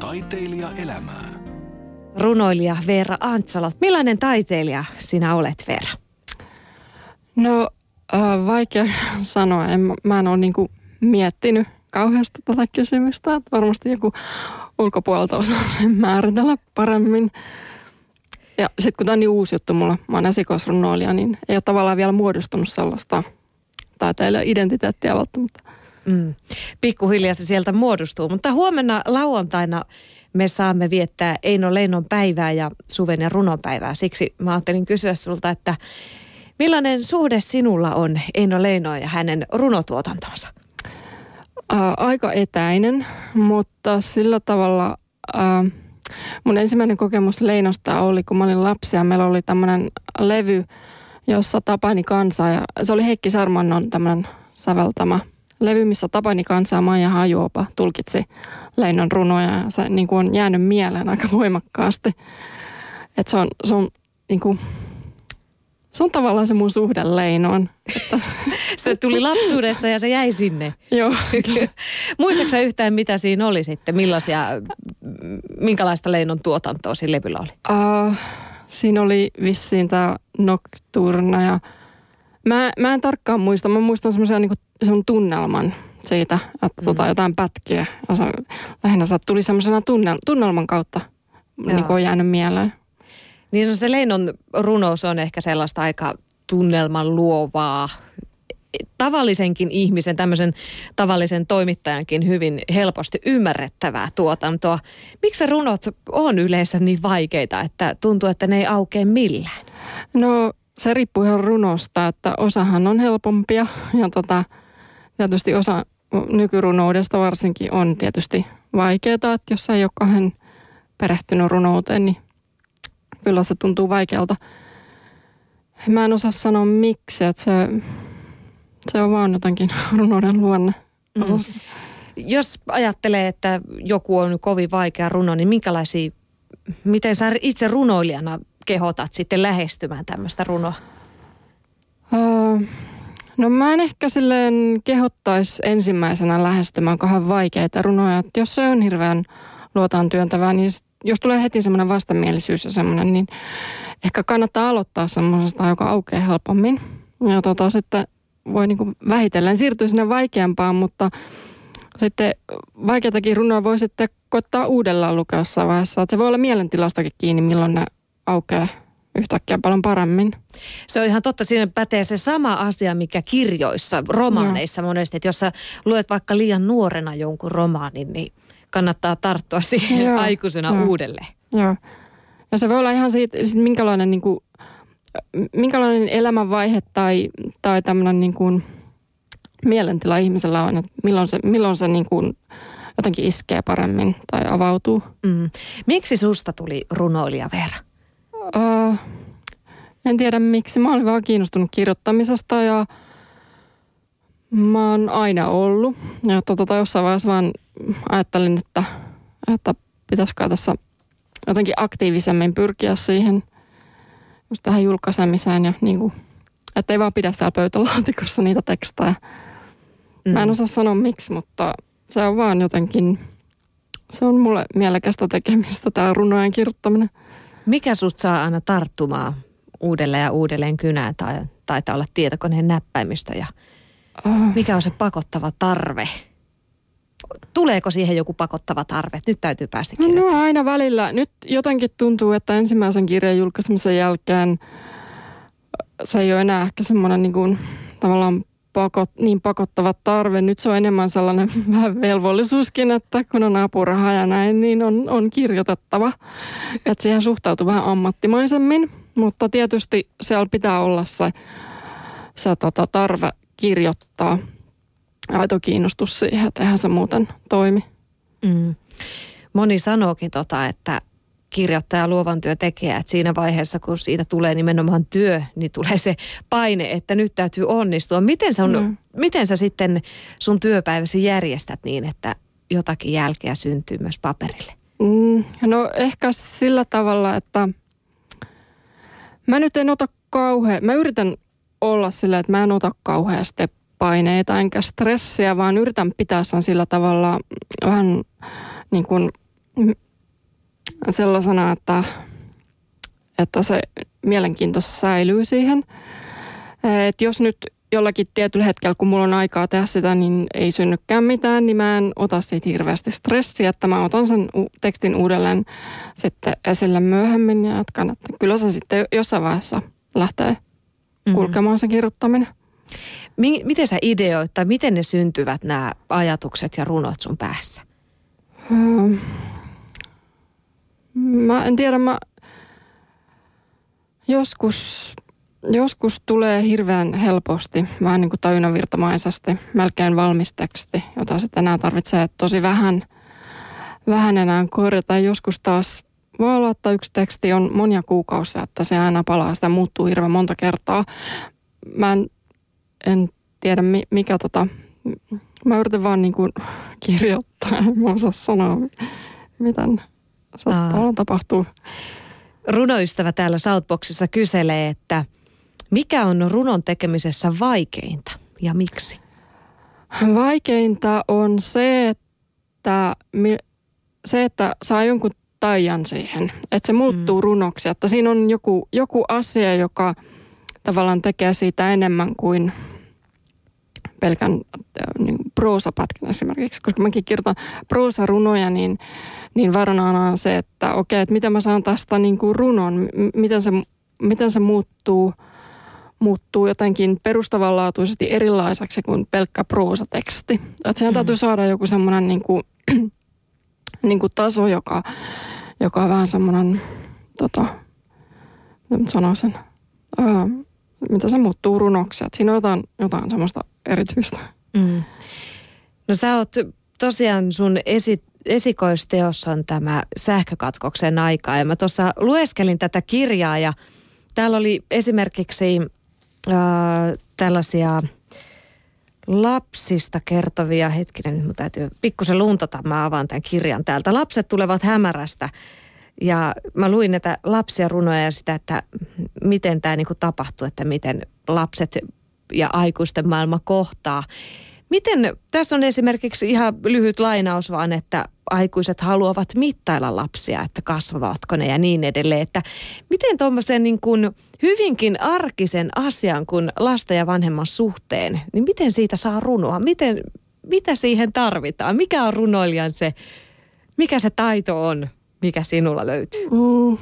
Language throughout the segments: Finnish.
Taiteilija elämää. Runoilija Veera Antsala. Millainen taiteilija sinä olet, Veera? No äh, vaikea sanoa. En, mä en ole niinku miettinyt kauheasti tätä kysymystä. Että varmasti joku ulkopuolelta osaa sen määritellä paremmin. Ja sitten kun tämä on niin uusi juttu mulla, mä oon esikoisrunoilija, niin ei ole tavallaan vielä muodostunut sellaista taiteilijan identiteettiä välttämättä. Mm. Pikkuhiljaa se sieltä muodostuu, mutta huomenna lauantaina me saamme viettää Eino Leinon päivää ja Suven ja runon päivää. Siksi mä ajattelin kysyä sulta, että millainen suhde sinulla on Eino Leinoon ja hänen runotuotantonsa? Aika etäinen, mutta sillä tavalla ää, mun ensimmäinen kokemus Leinosta oli, kun mä olin lapsi ja meillä oli tämmöinen levy, jossa Tapani Kansa ja se oli Heikki Sarmannon tämmöinen säveltämä levy, missä Tapani ja Maija Hajuopa tulkitsi Leinon runoja ja se niin kuin on jäänyt mieleen aika voimakkaasti. Että se on, se on niin kuin, se on tavallaan se mun suhde Leinoon. Että... se tuli lapsuudessa ja se jäi sinne. Joo. Muistatko yhtään, mitä siinä oli sitten? Millaisia, minkälaista Leinon tuotantoa siinä levyllä oli? Uh, siinä oli vissiin tämä Nocturna ja mä, mä en tarkkaan muista. Mä muistan semmoisen niin tunnelman siitä, että mm. tota, jotain pätkiä. Se, lähinnä se tuli semmoisena tunnel, tunnelman kautta niin on jäänyt mieleen. Niin no se Leinon runous on ehkä sellaista aika tunnelman luovaa, tavallisenkin ihmisen, tämmöisen tavallisen toimittajankin hyvin helposti ymmärrettävää tuotantoa. Miksi runot on yleensä niin vaikeita, että tuntuu, että ne ei aukea millään? No se riippuu ihan runosta, että osahan on helpompia ja tota, tietysti osa nykyrunoudesta varsinkin on tietysti vaikeaa, että jos ei ole kahden perehtynyt runouteen, niin kyllä se tuntuu vaikealta. Mä en osaa sanoa miksi, että se, se on vaan jotenkin runouden luonne. Mm. Jos ajattelee, että joku on kovin vaikea runo, niin minkälaisia, miten sä itse runoilijana kehotat sitten lähestymään tämmöistä runoa? Uh, no mä en ehkä silleen kehottaisi ensimmäisenä lähestymään kahden vaikeita runoja. Että jos se on hirveän luotaan työntävää, niin jos tulee heti semmoinen vastamielisyys ja semmoinen, niin ehkä kannattaa aloittaa semmoisesta, joka aukeaa helpommin. Ja tota, sitten voi niinku vähitellen siirtyä sinne vaikeampaan, mutta sitten vaikeatakin runoa voi sitten koittaa uudellaan lukea jossain vaiheessa. Että se voi olla mielentilastakin kiinni, milloin ne aukeaa yhtäkkiä paljon paremmin. Se on ihan totta, siinä pätee se sama asia, mikä kirjoissa, romaaneissa no. monesti, että jos sä luet vaikka liian nuorena jonkun romaanin, niin kannattaa tarttua siihen Joo. aikuisena Joo. uudelleen. Joo. Ja se voi olla ihan siitä, siitä minkälainen, niin kuin, minkälainen elämänvaihe tai, tai tämmöinen niin kuin mielentila ihmisellä on, että milloin se, milloin se niin kuin jotenkin iskee paremmin tai avautuu. Mm. Miksi susta tuli runoilija Veera? Uh, en tiedä miksi. Mä olin vaan kiinnostunut kirjoittamisesta ja mä oon aina ollut. Ja tota, jossain vaiheessa vaan ajattelin, että, että pitäisikö tässä jotenkin aktiivisemmin pyrkiä siihen just tähän julkaisemiseen ja niin kuin, että ei vaan pidä siellä pöytälaatikossa niitä tekstejä. Mm. Mä en mm. osaa sanoa miksi, mutta se on vaan jotenkin, se on mulle mielekästä tekemistä tämä runojen kirjoittaminen. Mikä sut saa aina tarttumaan uudelleen ja uudelleen kynään tai taitaa olla tietokoneen näppäimistä ja oh. mikä on se pakottava tarve? Tuleeko siihen joku pakottava tarve? Nyt täytyy päästä kirjoittamaan. No aina välillä. Nyt jotenkin tuntuu, että ensimmäisen kirjan julkaisemisen jälkeen se ei ole enää ehkä semmoinen niin kuin, tavallaan pakot, niin pakottava tarve. Nyt se on enemmän sellainen vähän velvollisuuskin, että kun on apuraha ja näin, niin on, on kirjoitettava. Että siihen suhtautuu vähän ammattimaisemmin, mutta tietysti siellä pitää olla se, se tota, tarve kirjoittaa aito kiinnostus siihen, että eihän se muuten toimi. Mm. Moni sanookin tota, että kirjoittaja, luovan tekee, että siinä vaiheessa, kun siitä tulee nimenomaan työ, niin tulee se paine, että nyt täytyy onnistua. Miten sä, on, mm. miten sä sitten sun työpäiväsi järjestät niin, että jotakin jälkeä syntyy myös paperille? Mm, no ehkä sillä tavalla, että mä nyt en ota kauhean, mä yritän olla sillä, että mä en ota kauheasti paineita enkä stressiä, vaan yritän pitää sen sillä tavalla vähän niin kuin sellaisena, että, että se mielenkiinto säilyy siihen. Et jos nyt jollakin tietyllä hetkellä, kun mulla on aikaa tehdä sitä, niin ei synnykään mitään, niin mä en ota siitä hirveästi stressiä, että mä otan sen tekstin uudelleen sitten esille myöhemmin ja jatkan, että kyllä se sitten jossain vaiheessa lähtee mm-hmm. kulkemaan se kirjoittaminen. Miten sä ideoit tai miten ne syntyvät nämä ajatukset ja runot sun päässä? Öö, mä en tiedä, mä joskus Joskus tulee hirveän helposti, vähän niin kuin tajunnanvirtamaisesti, melkein valmis teksti, jota sitten enää tarvitsee tosi vähän, vähän enää korjata. Joskus taas voi olla, että yksi teksti on monia kuukausia, että se aina palaa, sitä muuttuu hirveän monta kertaa. Mä en, en tiedä mikä tota, mä yritän vaan niin kuin kirjoittaa, en mä osaa sanoa, miten saattaa tapahtuu. Runoystävä täällä Southboxissa kyselee, että – mikä on runon tekemisessä vaikeinta ja miksi? Vaikeinta on se, että, se, että saa jonkun taian siihen, että se muuttuu mm. runoksi, että siinä on joku, joku asia, joka tavallaan tekee siitä enemmän kuin pelkän äh, niin proosapätkän esimerkiksi, koska mäkin kirjoitan proosarunoja, niin, niin varana on se, että okei, että miten mä saan tästä niin kuin runon, miten se, miten se muuttuu – muuttuu jotenkin perustavanlaatuisesti erilaiseksi kuin pelkkä proosateksti. Että siihen mm. täytyy saada joku semmoinen niin kuin, niin kuin taso, joka, joka on vähän semmoinen, tota, mitä sanoisin, ää, mitä se muuttuu runoksi. Että siinä on jotain, jotain semmoista erityistä. Mm. No sä oot tosiaan sun esi, esikoisteossa on tämä sähkökatkoksen aika. Ja mä tuossa lueskelin tätä kirjaa ja täällä oli esimerkiksi äh, tällaisia lapsista kertovia, hetkinen, nyt mun täytyy pikkusen luntata, mä avaan tämän kirjan täältä. Lapset tulevat hämärästä ja mä luin näitä lapsia runoja ja sitä, että miten tämä niinku tapahtuu, että miten lapset ja aikuisten maailma kohtaa. Miten, tässä on esimerkiksi ihan lyhyt lainaus vaan, että aikuiset haluavat mittailla lapsia, että kasvavatko ne ja niin edelleen. Että miten tuommoisen niin kuin hyvinkin arkisen asian kuin lasten ja vanhemman suhteen, niin miten siitä saa runoa? Miten, mitä siihen tarvitaan? Mikä on runoilijan se, mikä se taito on, mikä sinulla löytyy? Mm.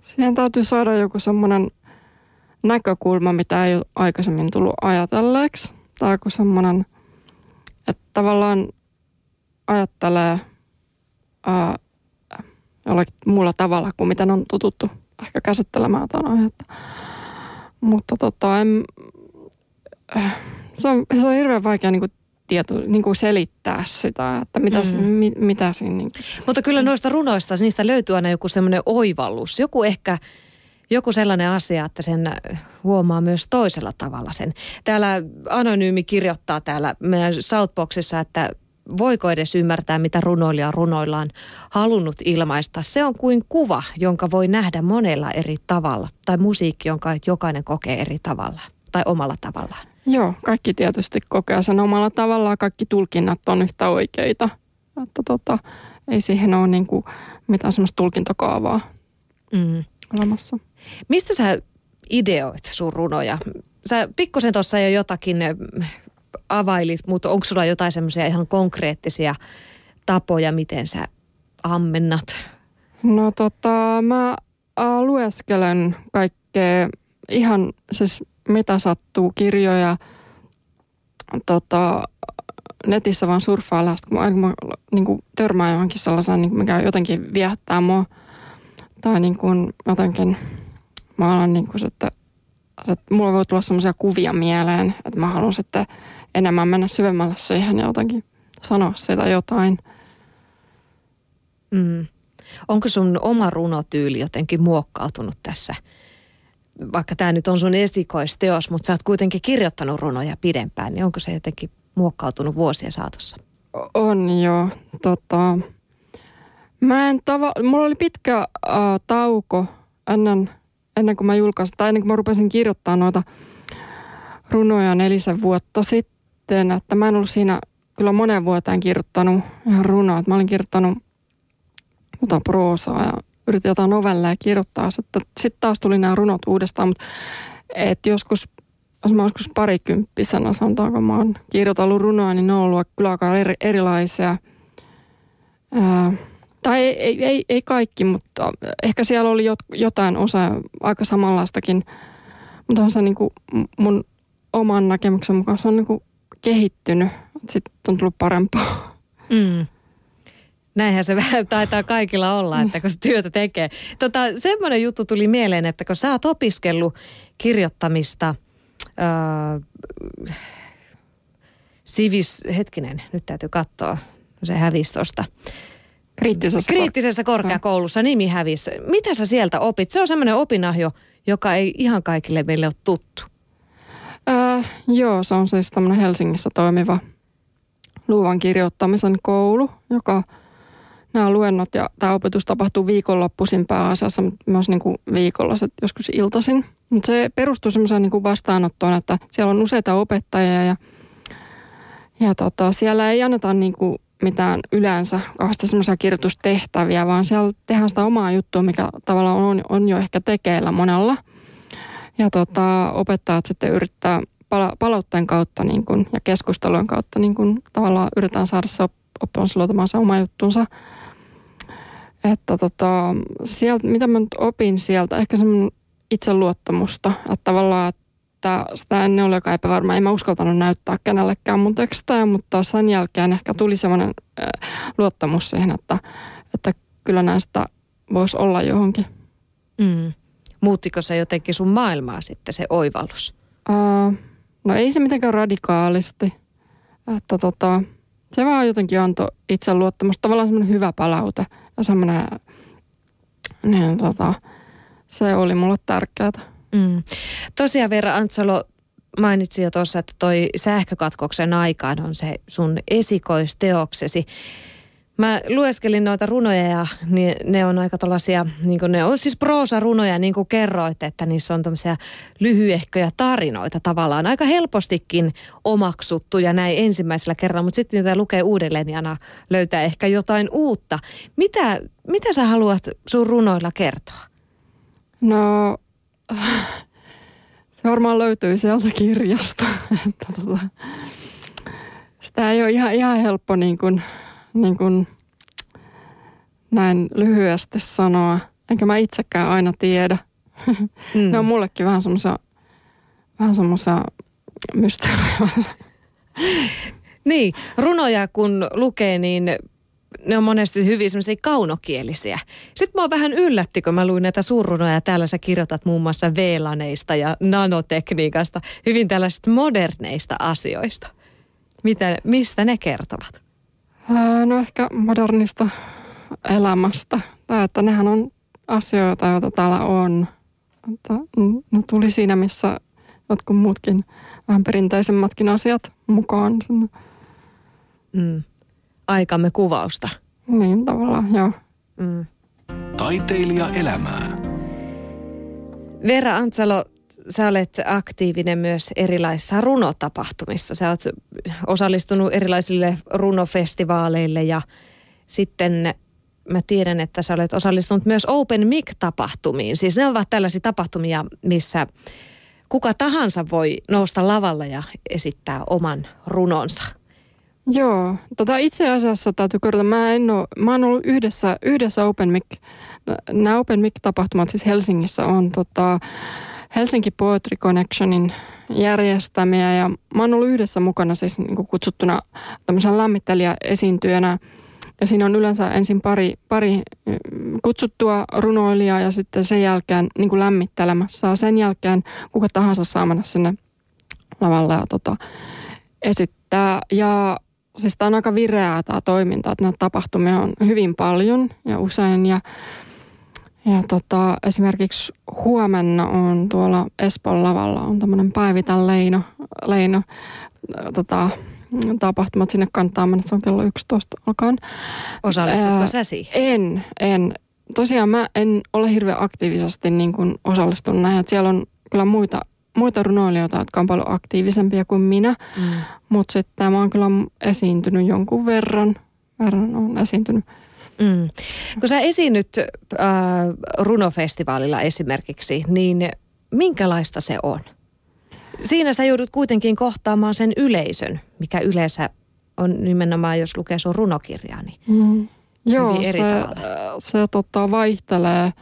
Siihen täytyy saada joku semmoinen näkökulma, mitä ei ole aikaisemmin tullut ajatelleeksi. Tai joku semmoinen, että tavallaan ajattelee ää, jollakin muulla tavalla kuin miten on totuttu ehkä käsittelemään tätä aihetta. Mutta tota, en, äh, se, on, se on hirveän vaikea niin kuin tieto, niin kuin selittää sitä, että mitä, mm. mi, mitä siinä... Niin kuin. Mutta kyllä noista runoista, niistä löytyy aina joku semmoinen oivallus. Joku ehkä, joku sellainen asia, että sen huomaa myös toisella tavalla sen. Täällä Anonyymi kirjoittaa täällä meidän Southboxissa, että voiko edes ymmärtää, mitä runoilija runoillaan halunnut ilmaista. Se on kuin kuva, jonka voi nähdä monella eri tavalla. Tai musiikki, jonka jokainen kokee eri tavalla tai omalla tavallaan. Joo, kaikki tietysti kokee sen omalla tavallaan. Kaikki tulkinnat on yhtä oikeita. Että tota, ei siihen ole niin kuin mitään semmoista tulkintakaavaa mm. olemassa. Mistä sä ideoit sun runoja? Sä pikkusen tuossa jo jotakin availit, mutta onko sulla jotain semmoisia ihan konkreettisia tapoja, miten sä ammennat? No tota, mä lueskelen kaikkea ihan siis mitä sattuu, kirjoja, tota, netissä vaan surffailla, kun mä, mä niin kuin törmään johonkin sellaisen, niin mikä jotenkin viehättää mua. Tai niin kuin jotenkin, mä alan niin kuin, että, että mulla voi tulla sellaisia kuvia mieleen, että mä haluan sitten enemmän mennä syvemmälle siihen ja jotenkin sanoa sitä jotain. Mm. Onko sun oma runotyyli jotenkin muokkautunut tässä? Vaikka tämä nyt on sun esikoisteos, mutta sä oot kuitenkin kirjoittanut runoja pidempään, niin onko se jotenkin muokkautunut vuosien saatossa? On jo. Tota, mä en tava- mulla oli pitkä uh, tauko ennen, ennen kuin mä julkaisin, tai ennen kuin mä rupesin kirjoittaa noita runoja nelisen vuotta sitten, että mä en ollut siinä kyllä monen vuoteen kirjoittanut ihan runoa. Mä olin kirjoittanut jotain proosaa ja yritin jotain novelleja kirjoittaa. Sitten, sitten taas tuli nämä runot uudestaan, mutta et joskus, jos mä joskus parikymppisenä sanotaanko mä oon kirjoitellut runoja, niin ne on ollut kyllä aika eri, erilaisia. Ää, tai ei, ei, ei, kaikki, mutta ehkä siellä oli jotain osa aika samanlaistakin. Mutta on se niin kuin mun oman näkemyksen mukaan se on niin kuin kehittynyt. Sitten on tullut parempaa. Mm. Näinhän se vähän taitaa kaikilla olla, että kun työtä tekee. Tota, semmoinen juttu tuli mieleen, että kun sä oot opiskellut kirjoittamista, öö, sivis, hetkinen, nyt täytyy katsoa, se hävisi tuosta. Kriittisessä, Kriittisessä korkeakoulussa nimi hävisi. Mitä sä sieltä opit? Se on semmoinen opinahjo, joka ei ihan kaikille meille ole tuttu. Öö, joo, se on siis tämmöinen Helsingissä toimiva luovan kirjoittamisen koulu, joka nämä luennot ja tämä opetus tapahtuu viikonloppuisin pääasiassa, mutta myös niin kuin viikolla, joskus iltaisin. Mutta se perustuu semmoiseen niin vastaanottoon, että siellä on useita opettajia ja, ja tota, siellä ei anneta niin kuin mitään yleensä kauheasti semmoisia kirjoitustehtäviä, vaan siellä tehdään sitä omaa juttua, mikä tavallaan on, on jo ehkä tekeillä monella. Ja tota, opettajat sitten yrittää pala- palautteen kautta niin kun, ja keskustelujen kautta niin kun, tavallaan yritetään saada se oppilas luotamaan se oma juttunsa. Että tota, sieltä, mitä mä nyt opin sieltä, ehkä semmoinen itseluottamusta, että tavallaan, että sitä ennen oli aika epävarma. En mä uskaltanut näyttää kenellekään mun tekstejä, mutta sen jälkeen ehkä tuli semmoinen luottamus siihen, että, että kyllä näistä voisi olla johonkin. Mm. Muuttiko se jotenkin sun maailmaa sitten se oivallus? Uh, no ei se mitenkään radikaalisti. Että tota, se vaan jotenkin antoi itseluottamusta. Tavallaan semmoinen hyvä palaute ja semmoinen, niin tota, se oli mulle tärkeää. Mm. Tosiaan Vera Antsalo mainitsi jo tuossa, että toi sähkökatkoksen aikaan on se sun esikoisteoksesi. Mä lueskelin noita runoja ja ne on aika tällaisia, niin ne on siis proosarunoja, niin kuin kerroit, että niissä on tämmöisiä lyhyehköjä tarinoita tavallaan. Aika helpostikin omaksuttuja näin ensimmäisellä kerralla, mutta sitten niitä lukee uudelleen ja löytää ehkä jotain uutta. Mitä, mitä sä haluat sun runoilla kertoa? No, se varmaan löytyy sieltä kirjasta. että tota, sitä ei ole ihan, ihan helppo niin kuin niin kuin näin lyhyesti sanoa. Enkä mä itsekään aina tiedä. Mm. ne on mullekin vähän semmoisia vähän semmoisia mysteerejä. niin, runoja kun lukee, niin ne on monesti hyvin semmoisia kaunokielisiä. Sitten mä vähän yllätti, kun mä luin näitä suurrunoja. Täällä sä kirjoitat muun muassa VLANeista ja nanotekniikasta, hyvin tällaisista moderneista asioista. Mitä, mistä ne kertovat? No ehkä modernista elämästä. Tai että nehän on asioita, joita täällä on. Että ne tuli siinä, missä jotkut muutkin vähän perinteisemmätkin asiat mukaan sinne. Mm. Aikamme kuvausta. Niin, tavallaan, joo. Mm. Taiteilija elämää. Vera Antsalo, sä olet aktiivinen myös erilaisissa runotapahtumissa. Sä oot osallistunut erilaisille runofestivaaleille ja sitten mä tiedän, että sä olet osallistunut myös Open Mic-tapahtumiin. Siis ne ovat tällaisia tapahtumia, missä kuka tahansa voi nousta lavalle ja esittää oman runonsa. Joo, tota itse asiassa täytyy kertoa, mä, en ole, mä oon ollut yhdessä, yhdessä Open Mic, nämä Open Mic-tapahtumat siis Helsingissä on tota, Helsinki Poetry Connectionin järjestämiä ja mä oon ollut yhdessä mukana siis niin kuin kutsuttuna tämmöisen lämmittelijä-esiintyjänä. Ja siinä on yleensä ensin pari, pari mm, kutsuttua runoilijaa ja sitten sen jälkeen niin kuin lämmittelemässä. Sen jälkeen kuka tahansa saa mennä sinne lavalle ja tota, esittää. Ja siis tämä on aika vireää tämä toiminta, että näitä tapahtumia on hyvin paljon ja usein. Ja ja tota, esimerkiksi huomenna on tuolla Espoon lavalla on tämmöinen Päivitä Leino, Leino tota, tapahtumat. Sinne kannattaa mennä, se on kello 11 alkaen. Osallistutko sä siihen? En, en. Tosiaan mä en ole hirveän aktiivisesti niin kuin osallistunut näihin. Että siellä on kyllä muita, muita runoilijoita, jotka on paljon aktiivisempia kuin minä. Mm. Mutta sitten mä oon kyllä esiintynyt jonkun verran. Verran on esiintynyt Mm. Kun sä esiinnyt äh, runofestivaalilla esimerkiksi, niin minkälaista se on? Siinä sä joudut kuitenkin kohtaamaan sen yleisön, mikä yleensä on nimenomaan, jos lukee sun runokirjaa, niin mm. Joo, eri se, tavalla. se tota, vaihtelee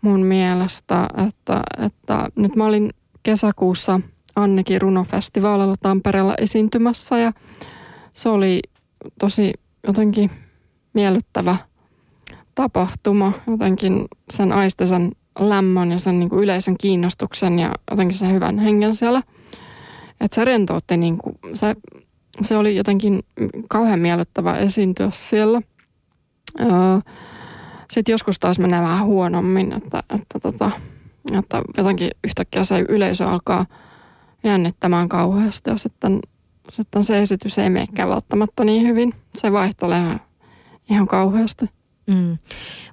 mun mielestä, että, että nyt mä olin kesäkuussa Annekin runofestivaalilla Tampereella esiintymässä ja se oli tosi jotenkin miellyttävä tapahtuma. Jotenkin sen aistisen lämmön ja sen niin kuin yleisön kiinnostuksen ja jotenkin sen hyvän hengen siellä. Että se rentoutti, niin kuin, se, se oli jotenkin kauhean miellyttävä esiintyä siellä. Sitten joskus taas menee vähän huonommin, että, että, tota, että jotenkin yhtäkkiä se yleisö alkaa jännittämään kauheasti ja sitten, sitten se esitys ei menekään välttämättä niin hyvin. Se vaihtelee ihan kauheasti. Mm.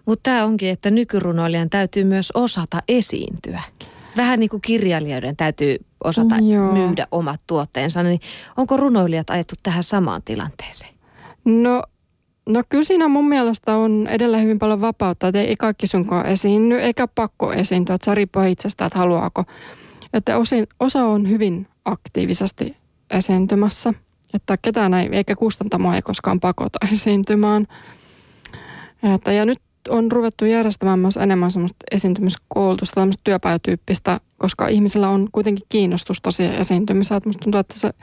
Mutta tämä onkin, että nykyrunoilijan täytyy myös osata esiintyä. Vähän niin kuin kirjailijoiden täytyy osata Joo. myydä omat tuotteensa. Niin onko runoilijat ajettu tähän samaan tilanteeseen? No, no kyllä siinä mun mielestä on edelleen hyvin paljon vapautta. Että ei kaikki sunkaan esiinny eikä pakko esiintyä. Että se riippuu itsestä, että haluaako. Että osin, osa on hyvin aktiivisesti esiintymässä. Että ketään ei, eikä kustantamoa ei koskaan pakota esiintymään – että, ja nyt on ruvettu järjestämään myös enemmän semmoista esiintymiskoulutusta, tämmöistä työpajatyyppistä, koska ihmisillä on kuitenkin kiinnostusta siihen esiintymiseen. Että musta tuntuu, että se,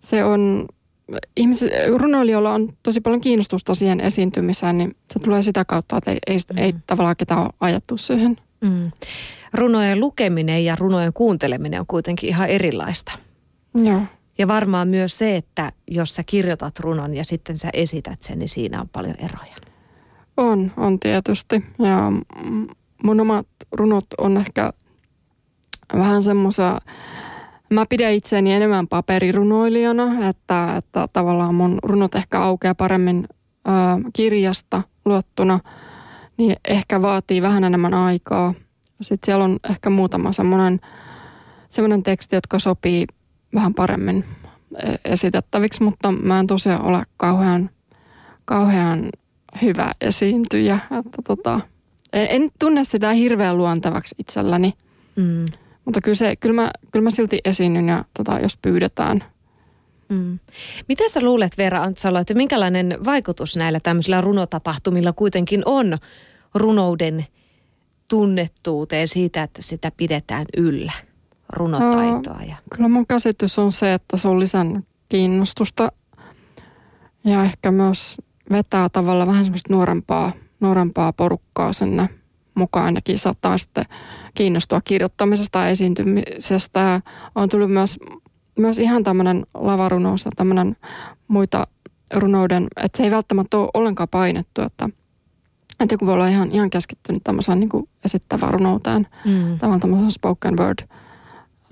se on, ihmis, runoilijoilla on tosi paljon kiinnostusta siihen esiintymiseen, niin se tulee sitä kautta, että ei, ei, mm. ei tavallaan ketään ole ajettu siihen. Mm. Runojen lukeminen ja runojen kuunteleminen on kuitenkin ihan erilaista. Joo. Ja varmaan myös se, että jos sä kirjoitat runon ja sitten sä esität sen, niin siinä on paljon eroja. On, on tietysti. Ja mun omat runot on ehkä vähän semmoisia, mä pidän itseäni enemmän paperirunoilijana, että, että tavallaan mun runot ehkä aukeaa paremmin ä, kirjasta luottuna, niin ehkä vaatii vähän enemmän aikaa. Sitten siellä on ehkä muutama semmoinen, semmoinen teksti, jotka sopii vähän paremmin e, esitettäviksi, mutta mä en tosiaan ole kauhean, kauhean hyvä esiintyjä. Että tota, en, en tunne sitä hirveän luontevaksi itselläni. Mm. Mutta kyllä, se, kyllä, mä, kyllä mä silti esiinnyn ja tota, jos pyydetään. Mm. Mitä sä luulet Veera Antsalo, että minkälainen vaikutus näillä tämmöisillä runotapahtumilla kuitenkin on runouden tunnettuuteen siitä, että sitä pidetään yllä, runotaitoa? Ja... Kyllä mun käsitys on se, että se on lisännyt kiinnostusta ja ehkä myös vetää tavallaan vähän semmoista nuorempaa, nuorempaa porukkaa sinne mukaan. Ainakin saattaa sitten kiinnostua kirjoittamisesta ja esiintymisestä. On tullut myös, myös ihan tämmöinen lavarunous ja tämmöinen muita runouden, että se ei välttämättä ole ollenkaan painettu, että, että joku voi olla ihan, ihan keskittynyt tämmöiseen niin esittävään runouteen, mm. tavallaan tämmöisen spoken word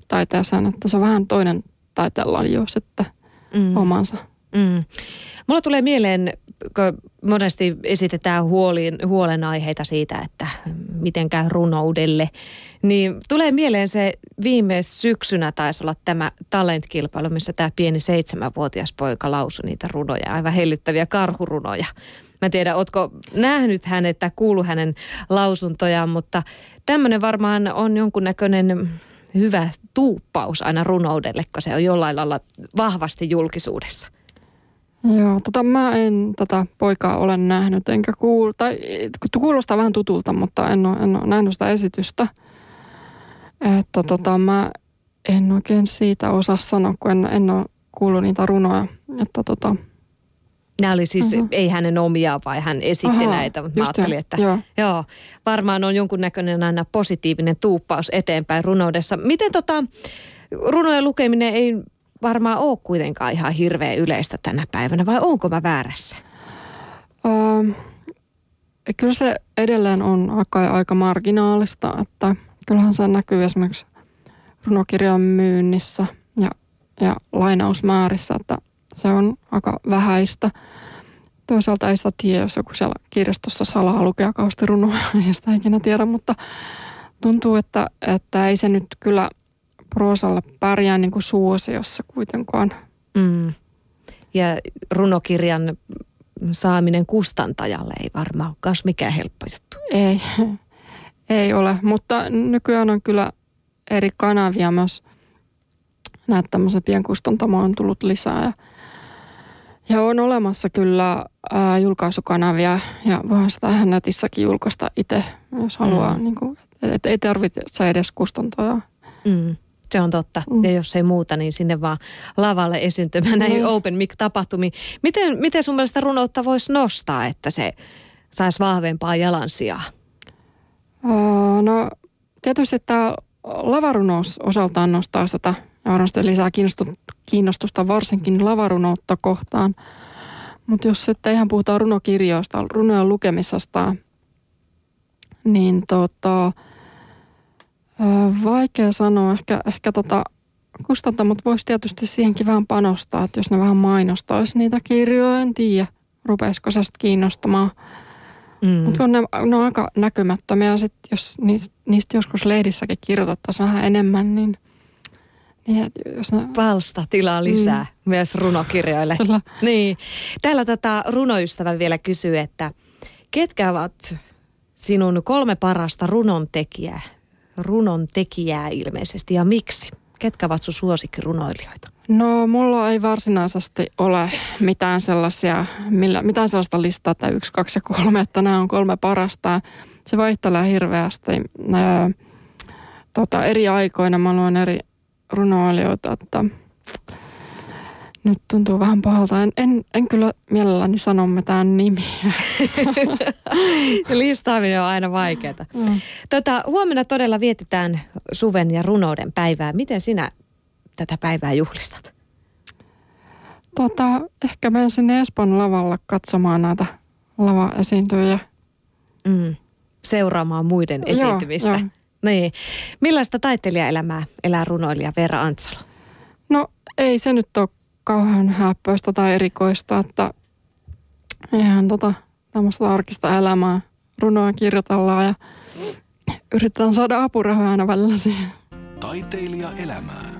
taiteeseen, että se on vähän toinen taiteenlaji jo sitten mm. omansa. Mm. Mulla tulee mieleen, kun monesti esitetään huolin, huolenaiheita siitä, että miten käy runoudelle, niin tulee mieleen se viime syksynä taisi olla tämä talentkilpailu, missä tämä pieni seitsemänvuotias poika lausui niitä runoja, aivan hellyttäviä karhurunoja. Mä en tiedä, ootko nähnyt hänet tai kuullut hänen lausuntojaan, mutta tämmöinen varmaan on jonkunnäköinen hyvä tuuppaus aina runoudelle, kun se on jollain lailla vahvasti julkisuudessa. Joo, tota mä en tätä poikaa ole nähnyt, enkä kuulu, tai kuulostaa vähän tutulta, mutta en ole, en ole nähnyt sitä esitystä. Että tota mä en oikein siitä osaa sanoa, kun en, en ole kuullut niitä runoja. Että tota, Nämä oli siis, uh-huh. ei hänen omia, vai hän esitti Aha, näitä, mutta mä ajattelin, että joo. joo, varmaan on jonkunnäköinen aina positiivinen tuuppaus eteenpäin runoudessa. Miten tota, runojen lukeminen ei varmaan ole kuitenkaan ihan hirveän yleistä tänä päivänä, vai onko mä väärässä? Öö, kyllä se edelleen on aika, aika marginaalista, että kyllähän se näkyy esimerkiksi runokirjan myynnissä ja, ja lainausmäärissä, että se on aika vähäistä. Toisaalta ei sitä tiedä, jos joku siellä kirjastossa salaa lukea kausti runoja, ei sitä ikinä tiedä, mutta tuntuu, että, että ei se nyt kyllä proosalla pärjää niin kuin suosiossa kuitenkaan. Mm. Ja runokirjan saaminen kustantajalle ei varmaan ole mikään helppo juttu. Ei, ei ole, mutta nykyään on kyllä eri kanavia myös. Näitä tämmöisiä pienkustantamoja on tullut lisää ja, ja on olemassa kyllä ää, julkaisukanavia ja voihan sitä netissäkin julkaista itse, jos haluaa. Mm. Niin kuin, et ei tarvitse edes kustantaa. Mm. Se on totta. Mm. Ja jos ei muuta, niin sinne vaan lavalle esiintymään näihin mm. open mic-tapahtumiin. Miten, miten sun mielestä runoutta voisi nostaa, että se saisi vahvempaa jalansijaa? Uh, no tietysti tämä lavarunous osaltaan nostaa sitä ja varmasti lisää kiinnostusta varsinkin lavarunoutta kohtaan. Mutta jos sitten ihan puhutaan runokirjoista, runojen lukemisesta, niin tota, vaikea sanoa. Ehkä, ehkä tota, kustantamot voisi tietysti siihenkin vähän panostaa, että jos ne vähän mainostaisi niitä kirjoja, en tiedä, rupeisiko se sitten kiinnostamaan. Mm. Mutta ne, ne on aika näkymättömiä. Sit jos niistä, niistä joskus lehdissäkin kirjoitettaisiin vähän enemmän, niin, niin jos ne... Palsta tilaa lisää mm. myös runokirjoille. Niin. Täällä tätä runoystävä vielä kysyy, että ketkä ovat sinun kolme parasta runon tekijää? Runon tekijää ilmeisesti ja miksi? Ketkä ovat sun suosikkirunoilijoita? No mulla ei varsinaisesti ole mitään sellaisia, millä, mitään sellaista listaa, että yksi, kaksi ja kolme, että nämä on kolme parasta. Se vaihtelee hirveästi. Ää, tota, eri aikoina mä luon eri runoilijoita, että nyt tuntuu vähän pahalta. En, en, en kyllä mielelläni sano mitään nimiä. Listaaminen on aina vaikeaa. Mm. Tota, huomenna todella vietetään suven ja runouden päivää. Miten sinä tätä päivää juhlistat? Tota, ehkä menen sinne Espoon lavalla katsomaan näitä lava-esiintyjiä. Mm. Seuraamaan muiden esiintymistä. Joo, joo. Niin. Millaista taiteilijaelämää elää runoilija Veera Antsalo? No ei se nyt ole kauhean häppöistä tai erikoista, että ihan tota, tämmöistä arkista elämää. Runoa kirjoitellaan ja yritetään saada apurahoja aina välillä siihen. Taiteilija elämää.